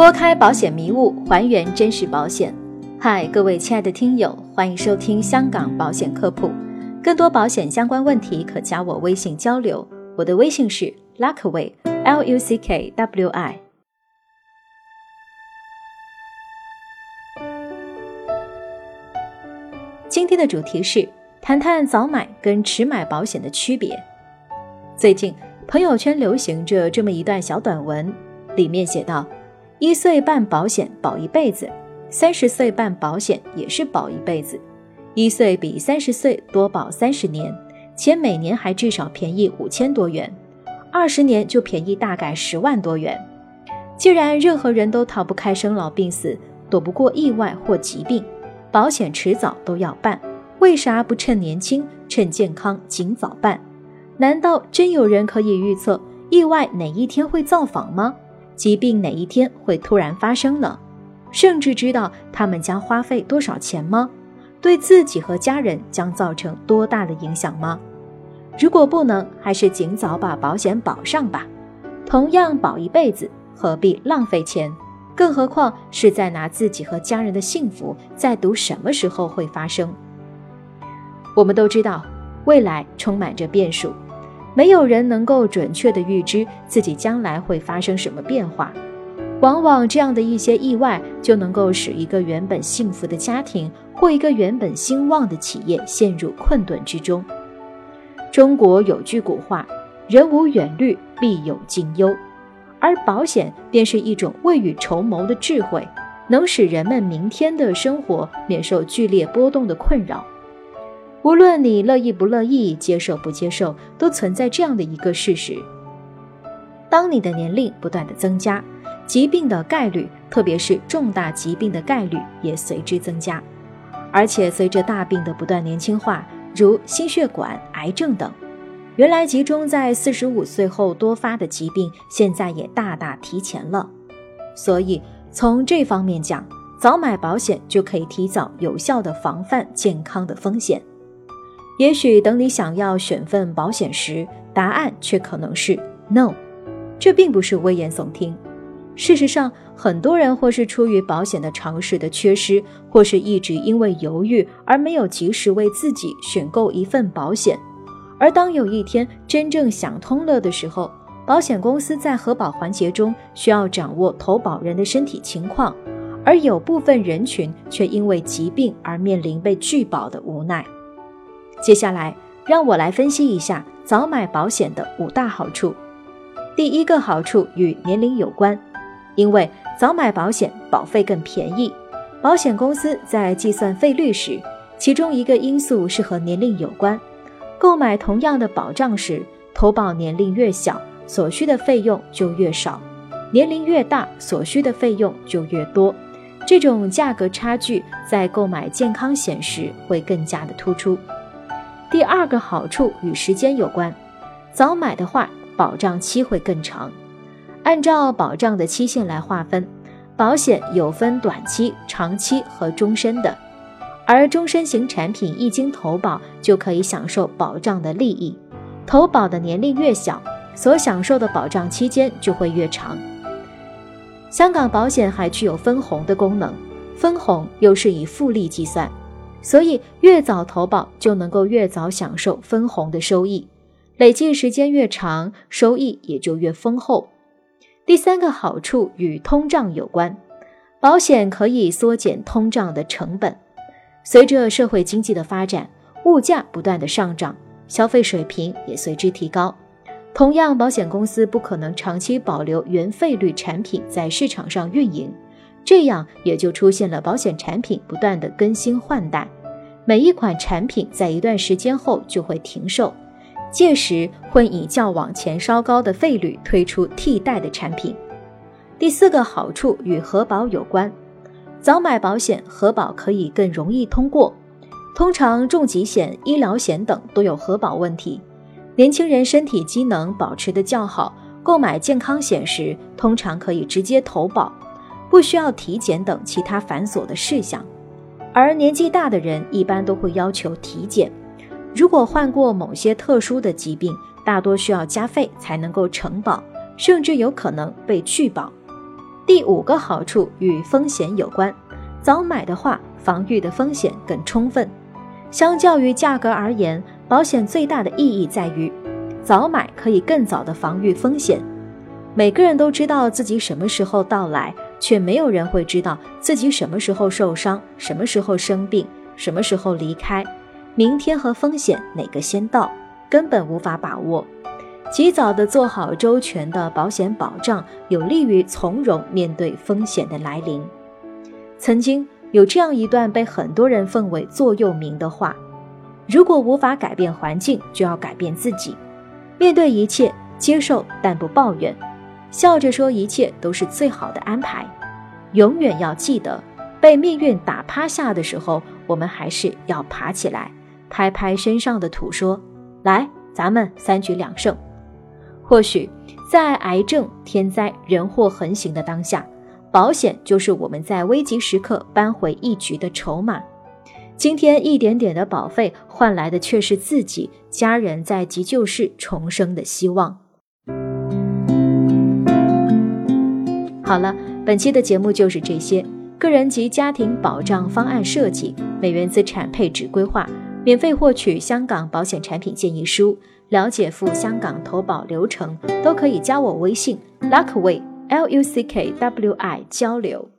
拨开保险迷雾，还原真实保险。嗨，各位亲爱的听友，欢迎收听香港保险科普。更多保险相关问题，可加我微信交流。我的微信是 Luckway，L U C K W I。今天的主题是谈谈早买跟迟买保险的区别。最近朋友圈流行着这么一段小短文，里面写道。一岁办保险保一辈子，三十岁办保险也是保一辈子。一岁比三十岁多保三十年，且每年还至少便宜五千多元，二十年就便宜大概十万多元。既然任何人都逃不开生老病死，躲不过意外或疾病，保险迟早都要办，为啥不趁年轻、趁健康尽早办？难道真有人可以预测意外哪一天会造访吗？疾病哪一天会突然发生呢？甚至知道他们将花费多少钱吗？对自己和家人将造成多大的影响吗？如果不能，还是尽早把保险保上吧。同样保一辈子，何必浪费钱？更何况是在拿自己和家人的幸福在赌什么时候会发生？我们都知道，未来充满着变数。没有人能够准确地预知自己将来会发生什么变化，往往这样的一些意外就能够使一个原本幸福的家庭或一个原本兴旺的企业陷入困顿之中。中国有句古话：“人无远虑，必有近忧。”而保险便是一种未雨绸缪的智慧，能使人们明天的生活免受剧烈波动的困扰。无论你乐意不乐意，接受不接受，都存在这样的一个事实：当你的年龄不断的增加，疾病的概率，特别是重大疾病的概率也随之增加。而且随着大病的不断年轻化，如心血管、癌症等，原来集中在四十五岁后多发的疾病，现在也大大提前了。所以从这方面讲，早买保险就可以提早有效的防范健康的风险。也许等你想要选份保险时，答案却可能是 no。这并不是危言耸听。事实上，很多人或是出于保险的常识的缺失，或是一直因为犹豫而没有及时为自己选购一份保险。而当有一天真正想通了的时候，保险公司在核保环节中需要掌握投保人的身体情况，而有部分人群却因为疾病而面临被拒保的无奈。接下来，让我来分析一下早买保险的五大好处。第一个好处与年龄有关，因为早买保险保费更便宜。保险公司在计算费率时，其中一个因素是和年龄有关。购买同样的保障时，投保年龄越小，所需的费用就越少；年龄越大，所需的费用就越多。这种价格差距在购买健康险时会更加的突出。第二个好处与时间有关，早买的话，保障期会更长。按照保障的期限来划分，保险有分短期、长期和终身的。而终身型产品一经投保，就可以享受保障的利益。投保的年龄越小，所享受的保障期间就会越长。香港保险还具有分红的功能，分红又是以复利计算。所以，越早投保就能够越早享受分红的收益，累计时间越长，收益也就越丰厚。第三个好处与通胀有关，保险可以缩减通胀的成本。随着社会经济的发展，物价不断的上涨，消费水平也随之提高。同样，保险公司不可能长期保留原费率产品在市场上运营。这样也就出现了保险产品不断的更新换代，每一款产品在一段时间后就会停售，届时会以较往前稍高的费率推出替代的产品。第四个好处与核保有关，早买保险核保可以更容易通过，通常重疾险、医疗险等都有核保问题，年轻人身体机能保持的较好，购买健康险时通常可以直接投保。不需要体检等其他繁琐的事项，而年纪大的人一般都会要求体检。如果患过某些特殊的疾病，大多需要加费才能够承保，甚至有可能被拒保。第五个好处与风险有关，早买的话，防御的风险更充分。相较于价格而言，保险最大的意义在于，早买可以更早的防御风险。每个人都知道自己什么时候到来，却没有人会知道自己什么时候受伤，什么时候生病，什么时候离开。明天和风险哪个先到，根本无法把握。及早的做好周全的保险保障，有利于从容面对风险的来临。曾经有这样一段被很多人奉为座右铭的话：如果无法改变环境，就要改变自己。面对一切，接受但不抱怨，笑着说一切都是最好的安排。永远要记得，被命运打趴下的时候，我们还是要爬起来，拍拍身上的土，说：“来，咱们三局两胜。”或许在癌症、天灾、人祸横行的当下，保险就是我们在危急时刻扳回一局的筹码。今天一点点的保费换来的却是自己家人在急救室重生的希望。好了，本期的节目就是这些。个人及家庭保障方案设计、美元资产配置规划，免费获取香港保险产品建议书。了解赴香港投保流程，都可以加我微信 Luckway L U C K W I 交流。